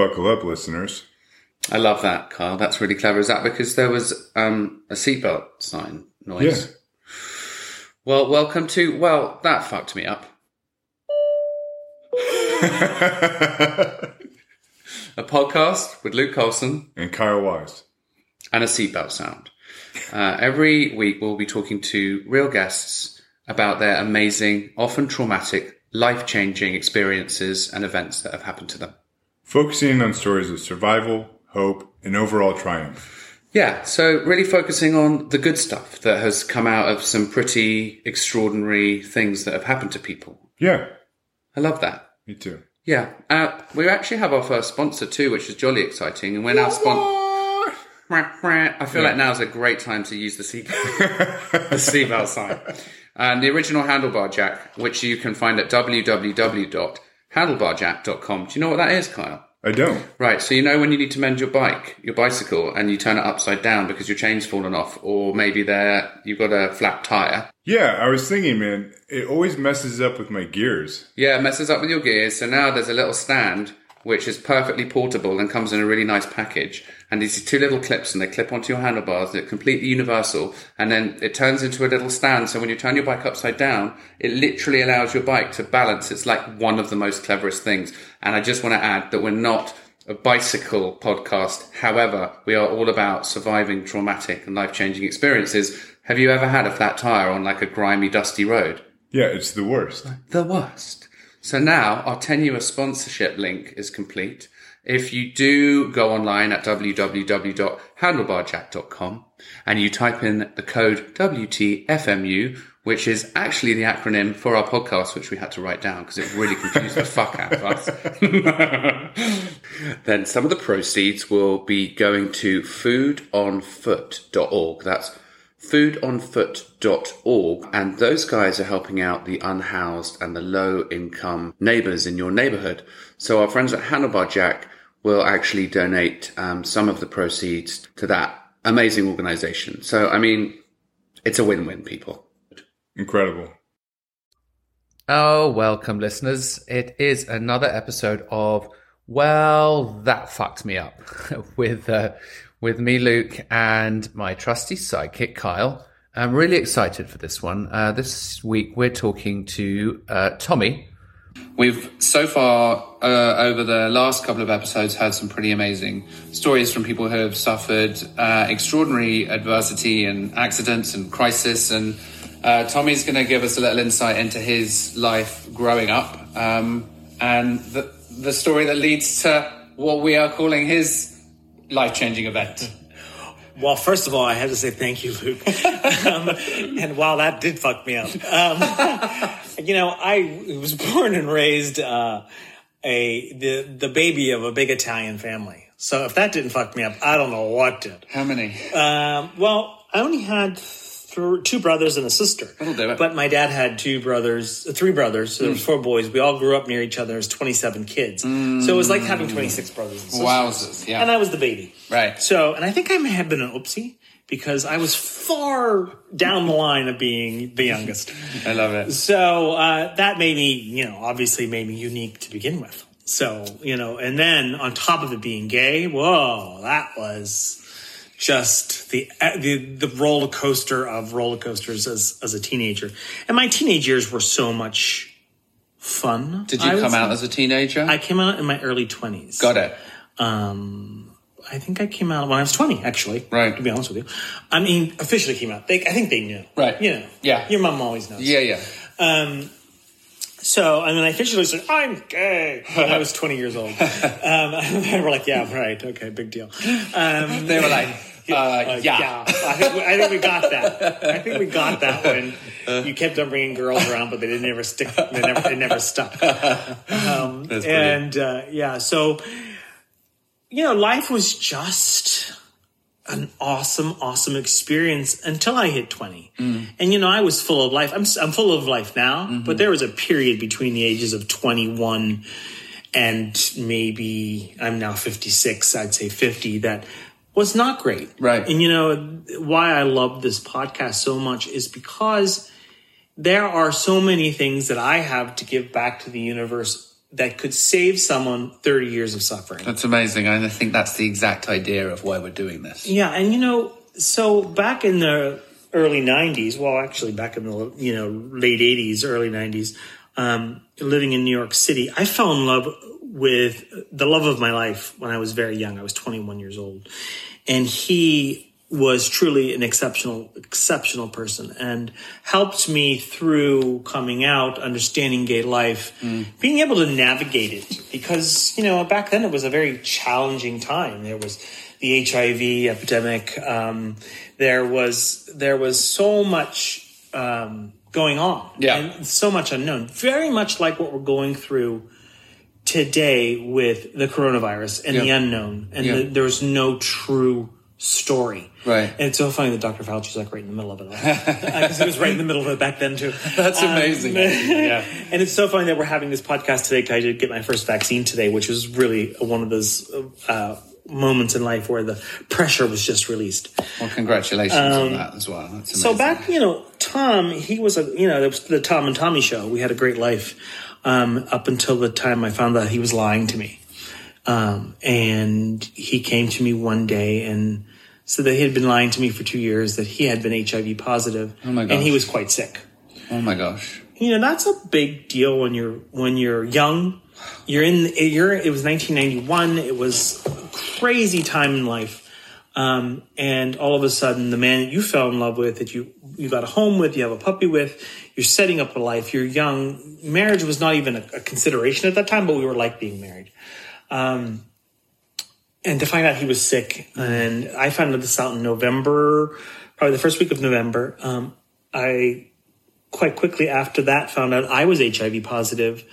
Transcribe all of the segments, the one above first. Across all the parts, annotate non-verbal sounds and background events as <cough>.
Buckle up, listeners. I love that, Kyle. That's really clever. Is that because there was um, a seatbelt sign noise? Yeah. Well, welcome to. Well, that fucked me up. <laughs> A podcast with Luke Colson and Kyle Wise. and a seatbelt sound. Uh, every week, we'll be talking to real guests about their amazing, often traumatic, life changing experiences and events that have happened to them. Focusing on stories of survival, hope, and overall triumph. Yeah, so really focusing on the good stuff that has come out of some pretty extraordinary things that have happened to people. Yeah, I love that. me too. Yeah, uh, we actually have our first sponsor too, which is jolly exciting. And we're now spon- I feel like now's a great time to use the seat the seatbelt sign. <laughs> And the original handlebar jack, which you can find at www.handlebarjack.com. Do you know what that is, Kyle? I don't. Right, so you know when you need to mend your bike, your bicycle, and you turn it upside down because your chain's fallen off, or maybe there you've got a flat tire. Yeah, I was thinking, man, it always messes up with my gears. Yeah, it messes up with your gears. So now there's a little stand which is perfectly portable and comes in a really nice package. And these two little clips and they clip onto your handlebars. They're completely universal. And then it turns into a little stand. So when you turn your bike upside down, it literally allows your bike to balance. It's like one of the most cleverest things. And I just want to add that we're not a bicycle podcast. However, we are all about surviving traumatic and life changing experiences. Have you ever had a flat tire on like a grimy, dusty road? Yeah, it's the worst. the worst. So now our tenuous sponsorship link is complete. If you do go online at www.handlebarjack.com and you type in the code WTFMU, which is actually the acronym for our podcast, which we had to write down because it really confused the fuck out of us. <laughs> then some of the proceeds will be going to foodonfoot.org. That's foodonfoot.org and those guys are helping out the unhoused and the low income neighbors in your neighborhood. So our friends at Handlebar Jack will actually donate um, some of the proceeds to that amazing organization. So, I mean, it's a win-win, people. Incredible. Oh, welcome, listeners. It is another episode of Well, That Fucked Me Up <laughs> with uh, with me, Luke, and my trusty sidekick, Kyle. I'm really excited for this one. Uh, this week, we're talking to uh, Tommy. We've so far, uh, over the last couple of episodes, had some pretty amazing stories from people who have suffered uh, extraordinary adversity and accidents and crisis. And uh, Tommy's going to give us a little insight into his life growing up um, and the, the story that leads to what we are calling his life changing event. Well, first of all, I have to say thank you, Luke. <laughs> um, and while that did fuck me up. Um, <laughs> you know, I was born and raised uh, a the the baby of a big Italian family. So if that didn't fuck me up, I don't know what did. How many? Um, well, I only had th- two brothers and a sister. But my dad had two brothers, uh, three brothers. So there Hmm. was four boys. We all grew up near each other. There's 27 kids. So it was like having 26 brothers and sisters. Wowzers, yeah. And I was the baby. Right. So, and I think I may have been an oopsie because I was far down the line of being the youngest. <laughs> I love it. So uh, that made me, you know, obviously made me unique to begin with. So, you know, and then on top of it being gay, whoa, that was just the the, the roller coaster of roller coasters as as a teenager. And my teenage years were so much fun. Did you I come out say. as a teenager? I came out in my early twenties. Got it. Um, I think I came out when I was 20, actually. Right. To be honest with you. I mean, officially came out. They, I think they knew. Right. You know. Yeah. Your mom always knows. Yeah, yeah. Um, so, and then I officially said, I'm gay when I was 20 years old. <laughs> Um, <laughs> they were like, yeah, right. Okay, big deal. Um, They were like, <laughs> uh, uh, yeah. I think, we, I think we got that. I think we got that when you kept on bringing girls around, but they didn't ever stick. They never, they never stuck. Um, and uh, yeah, so you know, life was just an awesome, awesome experience until I hit 20. Mm. And, you know, I was full of life. I'm, I'm full of life now, Mm-hmm. but there was a period between the ages of 21 and maybe I'm now 56, I'd say 50, that was not great. Right. And, you know, why I love this podcast so much is because there are so many things that I have to give back to the universe that could save someone 30 years of suffering. That's amazing. And I think that's the exact idea of why we're doing this. Yeah, and you know, so back in the early 90s, well, actually back in the you know late 80s, early 90s, um, living in New York City, I fell in love with the love of my life when I was very young. I was 21 years old, and he was truly an exceptional, exceptional person and helped me through coming out, understanding gay life, mm. being able to navigate it. Because, you know, back then it was a very challenging time. There was the HIV epidemic. Um, there was, there was so much, um, going on. Yeah. And so much unknown. Very much like what we're going through today with the coronavirus and the unknown. And the, there's no true story. Right. And it's so funny that Dr. Fauci's like right in the middle of it all. <laughs> Because he was right in the middle of it back then too. <laughs> That's amazing. Um, <laughs> yeah. And it's so funny that we're having this podcast today because I did get my first vaccine today, which was really one of those uh, moments in life where the pressure was just released. Well, congratulations um, on that as well. That's so back, you know, Tom, he was a, you know, it was the Tom and Tommy show. We had a great life um, up until the time I found out he was lying to me. Um, and he came to me one day and said that he had been lying to me for two years, that he had been HIV positive, oh my and he was quite sick. Oh my gosh! You know that's a big deal when you're when you're young. You're in. You're. It was 1991. It was a crazy time in life, um, and all of a sudden, the man that you fell in love with, that you you got a home with, you have a puppy with, you're setting up a life. You're young. Marriage was not even a, a consideration at that time, but we were like being married. Um, and to find out he was sick, and I found this out in November, probably the first week of November. Um, I quite quickly after that found out I was HIV positive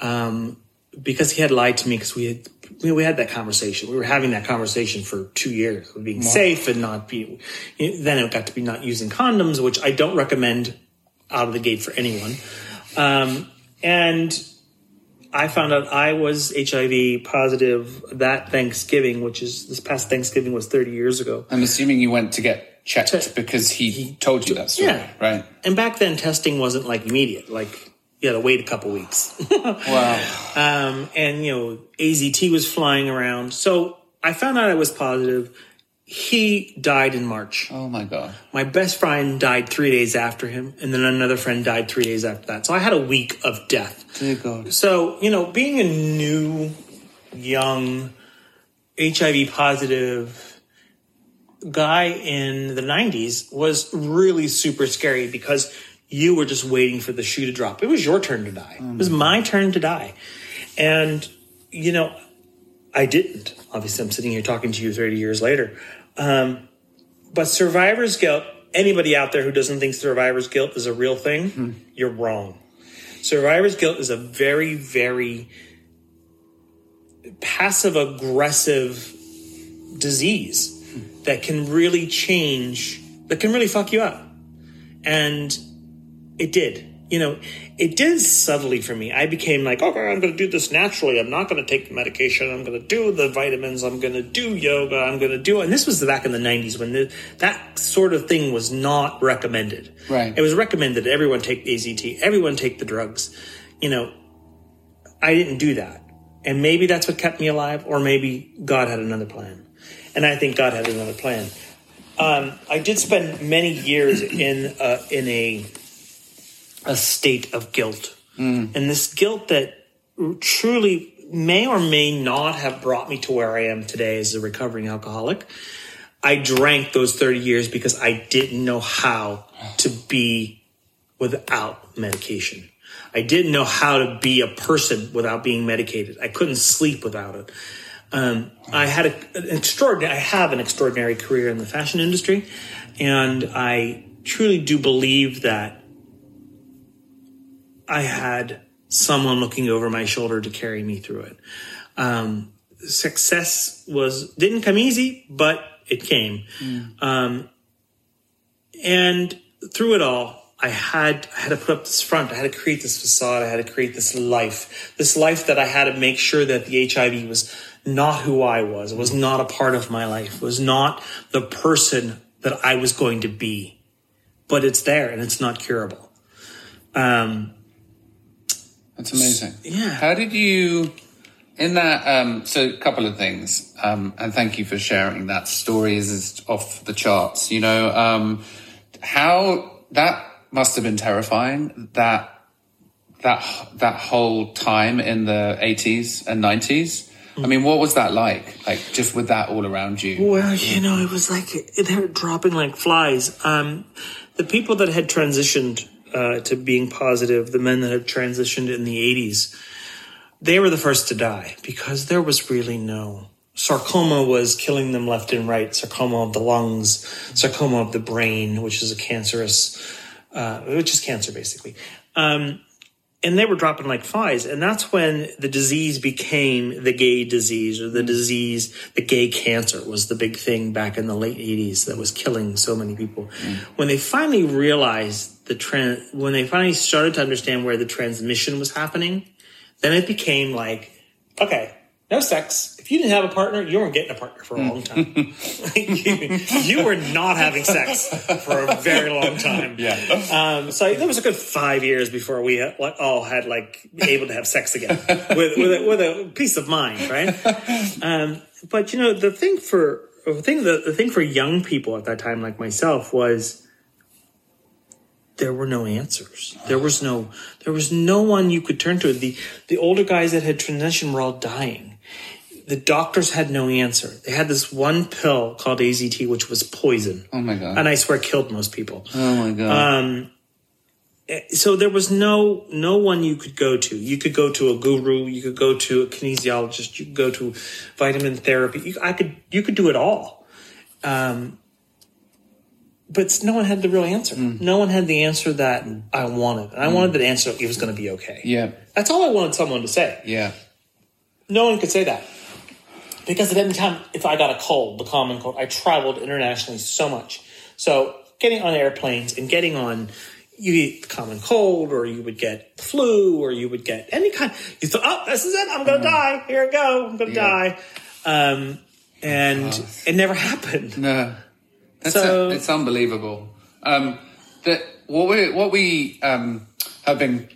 um, because he had lied to me because we had we had that conversation. We were having that conversation for two years of being wow. safe and not be. Then it got to be not using condoms, which I don't recommend out of the gate for anyone. Um, and I found out I was HIV positive that Thanksgiving, which is this past Thanksgiving was 30 years ago. I'm assuming you went to get checked because he, he told you that story, yeah. right? And back then, testing wasn't like immediate. Like you had to wait a couple weeks. <laughs> wow. Um, and you know, AZT was flying around, so I found out I was positive. He died in March. Oh my God. My best friend died three days after him, and then another friend died three days after that. So I had a week of death. Dear God. So, you know, being a new, young, HIV positive guy in the 90s was really super scary because you were just waiting for the shoe to drop. It was your turn to die. Oh it was mm. my turn to die. And, you know, I didn't. Obviously, I'm sitting here talking to you 30 years later. Um, but survivor's guilt, anybody out there who doesn't think survivor's guilt is a real thing, hmm. you're wrong. Survivor's guilt is a very, very passive aggressive disease hmm. that can really change, that can really fuck you up. And it did you know, it did subtly for me. I became like, okay, I'm going to do this naturally. I'm not going to take the medication. I'm going to do the vitamins. I'm going to do yoga. I'm going to do, and this was back in the 90s when the, that sort of thing was not recommended. Right. It was recommended everyone take AZT, everyone take the drugs. You know, I didn't do that. And maybe that's what kept me alive, or maybe God had another plan. And I think God had another plan. Um, I did spend many years in uh, in a a state of guilt. Mm. And this guilt that truly may or may not have brought me to where I am today as a recovering alcoholic. I drank those 30 years because I didn't know how to be without medication. I didn't know how to be a person without being medicated. I couldn't sleep without it. Um, I had a, an extraordinary, I have an extraordinary career in the fashion industry, and I truly do believe that I had someone looking over my shoulder to carry me through it. Um, success was didn't come easy, but it came. Mm. Um, and through it all, I had I had to put up this front. I had to create this facade. I had to create this life, this life that I had to make sure that the HIV was not who I was. It was not a part of my life. It was not the person that I was going to be. But it's there, and it's not curable. Um, That's amazing. Yeah. How did you, in that, um, so a couple of things, um, and thank you for sharing that story is, is off the charts, you know, um, how that must have been terrifying that, that, that whole time in the 80s and 90s. I mean, what was that like? Like just with that all around you? Well, you know, it was like they were dropping like flies. Um, the people that had transitioned uh, to being positive, the men that had transitioned in the 80s, they were the first to die because there was really no sarcoma was killing them left and right sarcoma of the lungs sarcoma of the brain which is a cancerous uh, which is cancer basically. Um, and they were dropping like flies and that's when the disease became the gay disease or the disease the gay cancer was the big thing back in the late 80s that was killing so many people. When they finally realized the trend when they finally started to understand where the transmission was happening then it became like okay no sex if you didn't have a partner you weren't getting a partner for a long time you, <laughs> <laughs> you were not having sex for a very long time Yeah. um, so there was a good five years before we all had like able to have sex again with with a, with a peace of mind, right? Um, but you know, the thing for the thing the, the thing for young people at that time, like myself, was there were no answers. There was no there was no one you could turn to. The the older guys that had transitioned were all dying. The doctors had no answer. They had this one pill called AZT, which was poison, Oh my God. and I swear killed most people oh my God. Um, so there was no no one you could go to. You could go to a guru, you could go to a kinesiologist, you could go to vitamin therapy. You, I could you could do it all, um, but no one had the real answer. Mm. No one had the answer that I wanted. And I mm. wanted the answer it was going to be okay. yeah. That's all I wanted someone to say. Yeah. No one could say that. Because at any time, if I got a cold, the common cold, I traveled internationally so much. So getting on airplanes and getting on, you get the common cold, or you would get the flu, or you would get any kind. You thought, oh, this is it. I'm going to mm. die. Here I go. I'm going to Yeah. die. Um, and it never happened. No, that's So- it's unbelievable. Um, that what we what we um, have been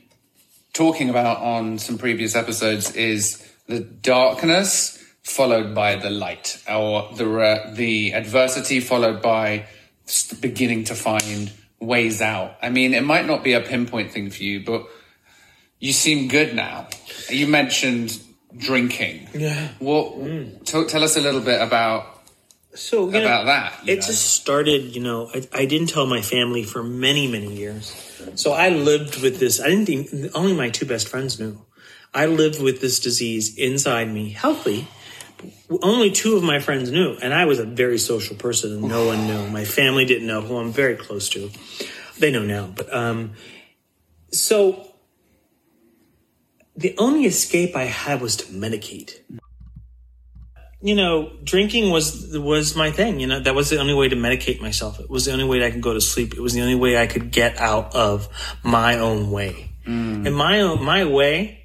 talking about on some previous episodes is the darkness followed by the light, or the uh, the adversity followed by beginning to find ways out. I mean, it might not be a pinpoint thing for you, but you seem good now. You mentioned drinking. Yeah. What? Talk, tell us a little bit about So you know, about that. you It know. just started, you know, I, I didn't tell my family for many, many years. So I lived with this. I didn't even, only my two best friends knew. I lived with this disease inside me, healthy. Only two of my friends knew. And I was a very social person and no one knew. My family didn't know who I'm very close to. They know now. But, um, so the only escape I had was to medicate you know, drinking was was my thing. You know, that was the only way to medicate myself. It was the only way that I could go to sleep. It was the only way I could get out of my own way. Mm. And my own my way,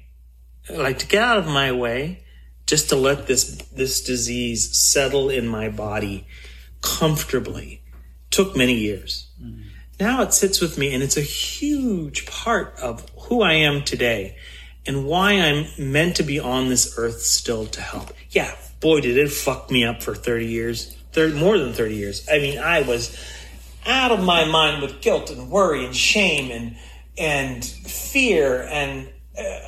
like to get out of my way, just to let this this disease settle in my body comfortably, took many years. Mm. Now it sits with me, and it's a huge part of who I am today and why I'm meant to be on this earth still to help. Yeah, boy, did it fuck me up for 30 years, 30, more than 30 years. I mean, I was out of my mind with guilt and worry and shame and and fear and uh,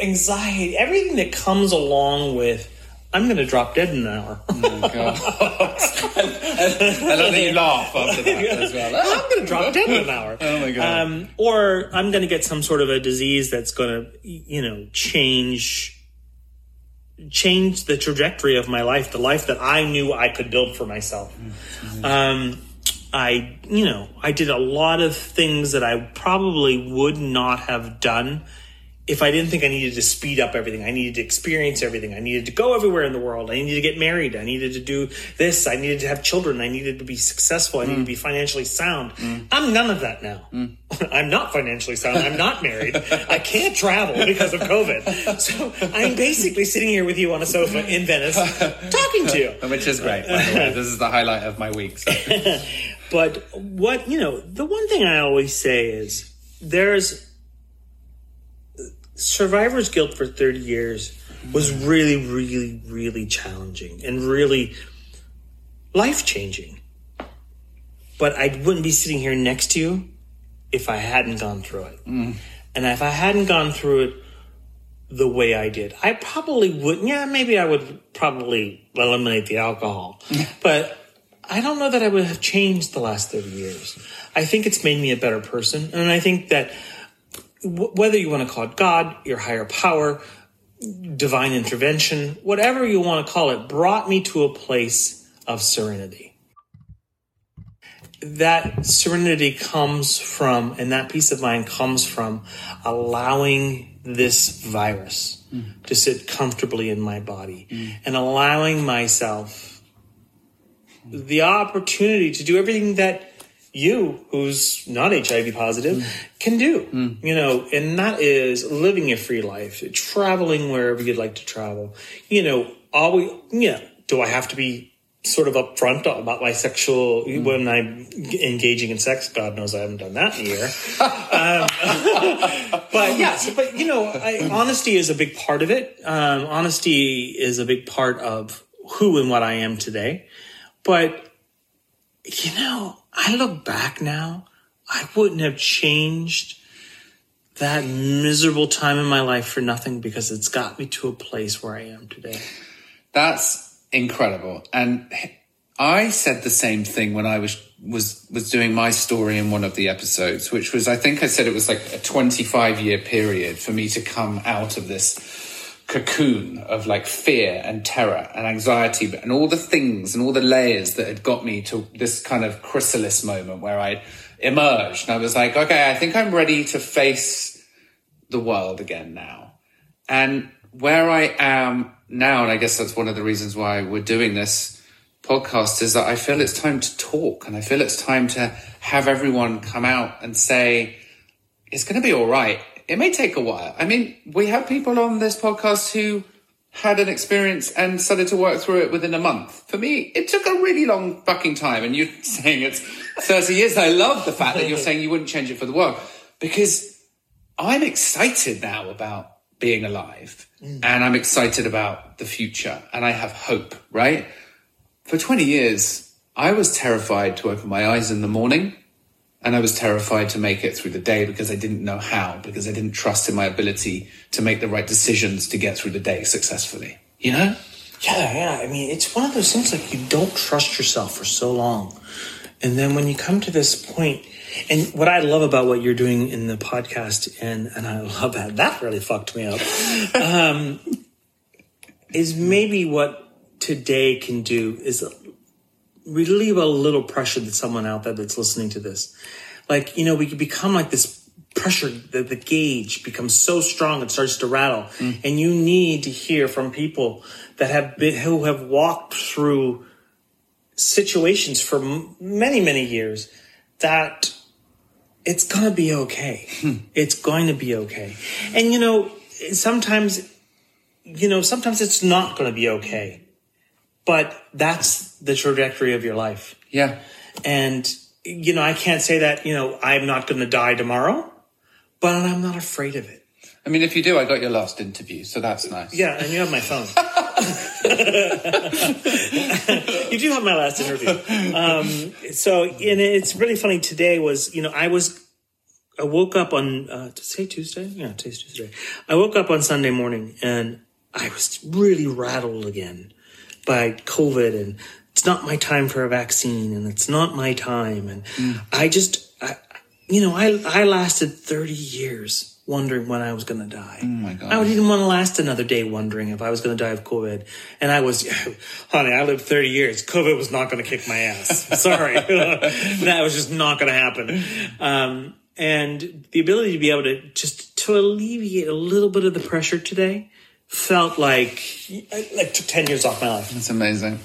anxiety, everything that comes along with. I'm going to drop dead in an hour. oh, God. I love that you laugh after that as well. I'm going to drop dead in an hour. Oh my God. Um, or I'm going to get some sort of a disease that's going to, you know, change change the trajectory of my life, the life that I knew I could build for myself. Um, I, you know, I did a lot of things that I probably would not have done if I didn't think I needed to speed up everything. I needed to experience everything. I needed to go everywhere in the world. I needed to get married. I needed to do this. I needed to have children. I needed to be successful. I needed to be financially sound. Mm. I'm none of that now. Mm. <laughs> I'm not financially sound. I'm not married. I can't travel because of COVID. <laughs> So I'm basically sitting here with you on a sofa in Venice talking to you. <laughs> Which is great, by the way. This is the highlight of my week. So. But what, you know, the one thing I always say is there's survivor's guilt for 30 years was mm-hmm. really, really, really challenging and really life changing. But I wouldn't be sitting here next to you if I hadn't gone through it. Mm. And if I hadn't gone through it the way I did, I probably wouldn't. Yeah, maybe I would probably eliminate the alcohol. <laughs> but I don't know that I would have changed the last 30 years. I think it's made me a better person. And I think that w- whether you want to call it God, your higher power, divine intervention, whatever you want to call it, brought me to a place of serenity. That serenity comes from, and that peace of mind comes from allowing this virus mm. to sit comfortably in my body mm. and allowing myself mm. the opportunity to do everything that you, who's not HIV positive, can do. You know, and that is living a free life, traveling wherever you'd like to travel. You know, always, you know, do I have to be sort of upfront about my sexual when I'm engaging in sex? God knows I haven't done that in a year. <laughs> Um, <laughs> but yes, but you know, I, honesty is a big part of it. Um, honesty is a big part of who and what I am today. But you know, I look back now, I wouldn't have changed that miserable time in my life for nothing because it's got me to a place where I am today. That's incredible. And I said the same thing when I was was was doing my story in one of the episodes, which was I think I said it was like a 25 year period for me to come out of this cocoon of like fear and terror and anxiety and all the things and all the layers that had got me to this kind of chrysalis moment where I emerged and I was like, okay, I think I'm ready to face the world again now. And where I am now, and I guess that's one of the reasons why we're doing this podcast, is that I feel it's time to talk and I feel it's time to have everyone come out and say, it's going to be all right. It may take a while. I mean, we have people on this podcast who had an experience and started to work through it within a month. For me, it took a really long fucking time. And you're <laughs> saying it's 30 years. I love the fact that you're saying you wouldn't change it for the world because I'm excited now about being alive and I'm excited about the future and I have hope, right? For 20 years, I was terrified to open my eyes in the morning and I was terrified to make it through the day because I didn't know how, because I didn't trust in my ability to make the right decisions to get through the day successfully. You know? Yeah, yeah. I mean, it's one of those things like you don't trust yourself for so long. And then when you come to this point, and what I love about what you're doing in the podcast, and, and I love that, that really fucked me up, <laughs> um, is maybe what today can do is relieve a little pressure that someone out there that's listening to this. Like, you know, we become like this pressure, the, the gauge becomes so strong it starts to rattle. Mm. And you need to hear from people that have been, who have walked through situations for m- many, many years that it's going to be okay. Hmm. It's going to be okay. And, you know, sometimes, you know, sometimes it's not going to be okay. But that's the trajectory of your life. Yeah. And, you know, I can't say that, you know, I'm not going to die tomorrow, but I'm not afraid of it. I mean, if you do, I got your last interview, so that's nice. Yeah, and you have my phone. <laughs> you do have my last interview. Um, so, and it's really funny. Today was, you know, I was, I woke up on, uh, to say Tuesday? Yeah, today's Tuesday. I woke up on Sunday morning and I was really rattled again by COVID and it's not my time for a vaccine and it's not my time. And I just, I, you know, I, I lasted 30 years wondering when I was going to die. Oh my God. I even want to last another day wondering if I was going to die of COVID. And I was, <laughs> honey, I lived 30 years. COVID was not going to kick my ass. Sorry. <laughs> that was just not going to happen. Um, and the ability to be able to just to alleviate a little bit of the pressure today felt like, like took 10 years off my life It's amazing.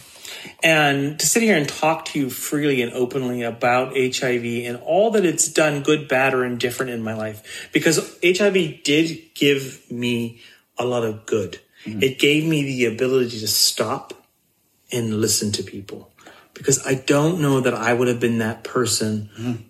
and to sit here and talk to you freely and openly about HIV and all that it's done, good, bad, or indifferent in my life, because HIV did give me a lot of good. Mm-hmm. It gave me the ability to stop and listen to people, because I don't know that I would have been that person mm-hmm.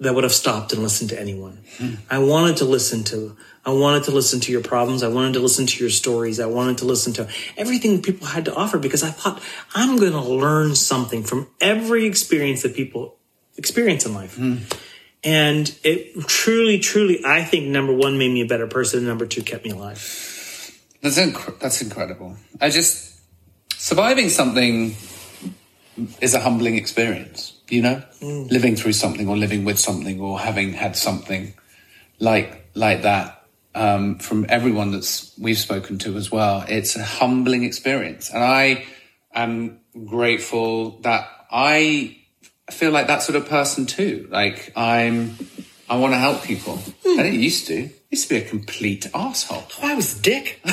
that would have stopped and listened to anyone. Mm-hmm. I wanted to listen to I wanted to listen to your problems. I wanted to listen to your stories. I wanted to listen to everything people had to offer because I thought I'm going to learn something from every experience that people experience in life. Hmm. And it truly, truly, I think number one made me a better person. And number two kept me alive. That's inc- that's incredible. I just surviving something is a humbling experience. You know, hmm. living through something or living with something or having had something like like that um, from everyone that's we've spoken to as well. It's a humbling experience, and I am grateful that I feel like that sort of person too. Like I'm, I want to help people. I didn't used to. I used to be a complete asshole. Oh, I was a dick. <laughs> you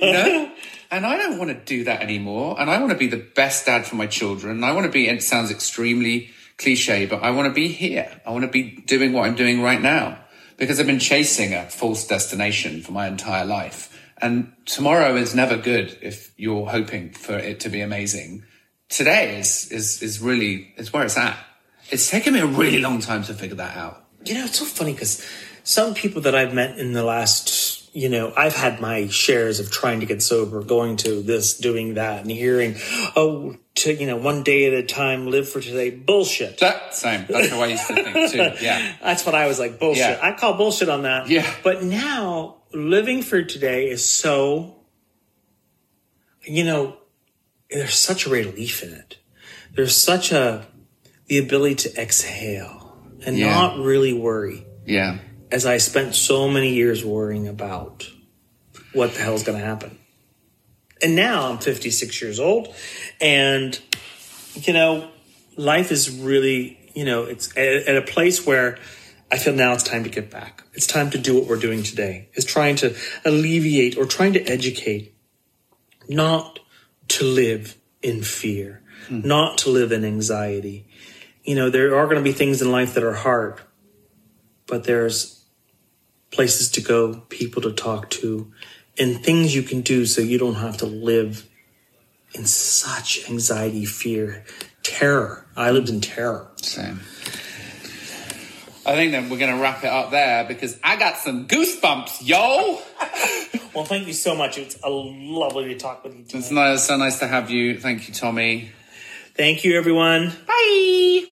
know? And I don't want to do that anymore. And I want to be the best dad for my children. I want to be, it sounds extremely cliche, but I want to be here. I want to be doing what I'm doing right now because I've been chasing a false destination for my entire life. And tomorrow is never good if you're hoping for it to be amazing. Today is, is, is really, it's where it's at. It's taken me a really long time to figure that out. You know, it's so funny because some people that I've met in the last, you know, I've had my shares of trying to get sober, going to this, doing that, and hearing, oh, to, you know, one day at a time, live for today. Bullshit. That same. That's how I used to think too. <laughs> Yeah. That's what I was like, bullshit. Yeah. I call bullshit on that. Yeah. But now, living for today is so, you know, there's such a relief in it. There's such a, the ability to exhale and Yeah. not really worry Yeah. As I spent so many years worrying about what the hell's going to happen. And now I'm 56 years old, and you know, life is really, you know, it's at, at a place where I feel now it's time to get back. It's time to do what we're doing today. Is trying to alleviate or trying to educate, not to live in fear, hmm. not to live in anxiety. You know, there are going to be things in life that are hard, but there's places to go, people to talk to, and things you can do so you don't have to live in such anxiety, fear, terror. I lived in terror. Same. I think that we're going to wrap it up there because I got some goosebumps, yo. <laughs> Well, thank you so much. It's a lovely to talk with you. Tonight. It's nice, so nice to have you. Thank you, Tommy. Thank you, everyone. Bye.